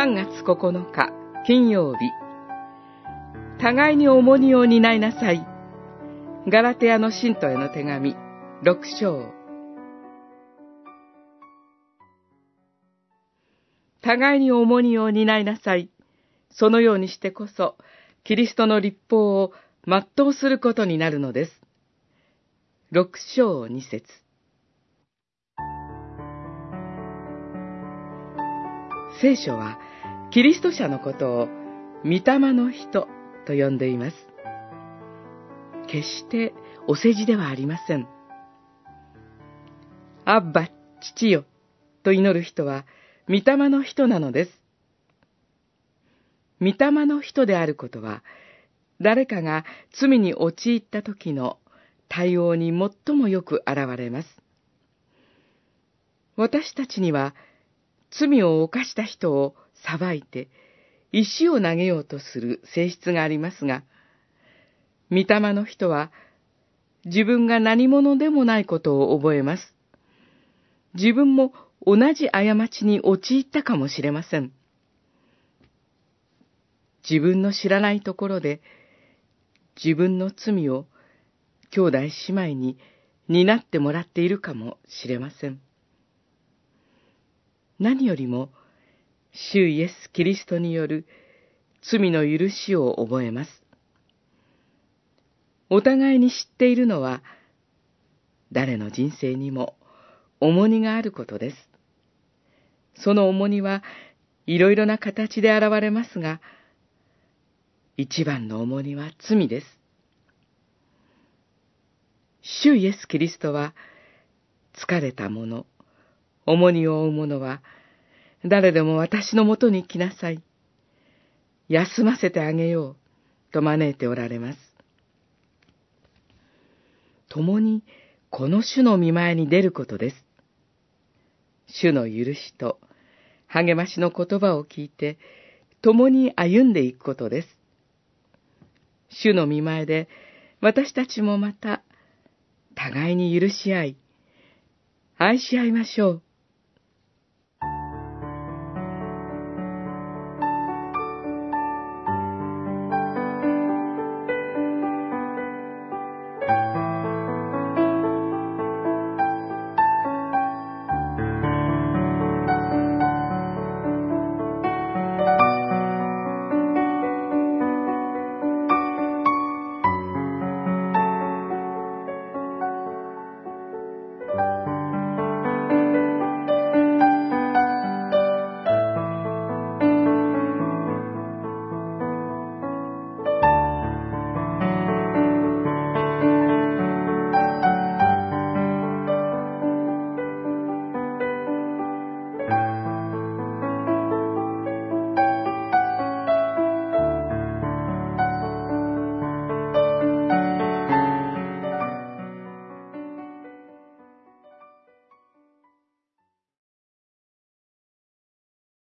3月9日金曜日互いに重荷を担いなさいガラテヤの信徒への手紙6章互いに重荷を担いなさい。そのようにしてこそ、キリストの立法を全うすることになるのです。六章二節聖書は、キリスト者のことを、御霊の人と呼んでいます。決してお世辞ではありません。アッバ、父よ、と祈る人は、御霊の人なのです。御霊の人であることは、誰かが罪に陥った時の対応に最もよく現れます。私たちには、罪を犯した人を裁いて、石を投げようとする性質がありますが、御霊の人は、自分が何者でもないことを覚えます。自分も同じ過ちに陥ったかもしれません。自分の知らないところで、自分の罪を兄弟姉妹に担ってもらっているかもしれません。何よりも、主イエス・キリストによる罪の許しを覚えます。お互いに知っているのは、誰の人生にも重荷があることです。その重荷はいろいろな形で現れますが、一番の重荷は罪です。主イエス・キリストは、疲れた者、重荷を負う者は、誰でも私のもとに来なさい。休ませてあげよう、と招いておられます。共にこの主の見前に出ることです。主の許しと励ましの言葉を聞いて、共に歩んでいくことです。主の見前で、私たちもまた、互いに許し合い、愛し合いましょう。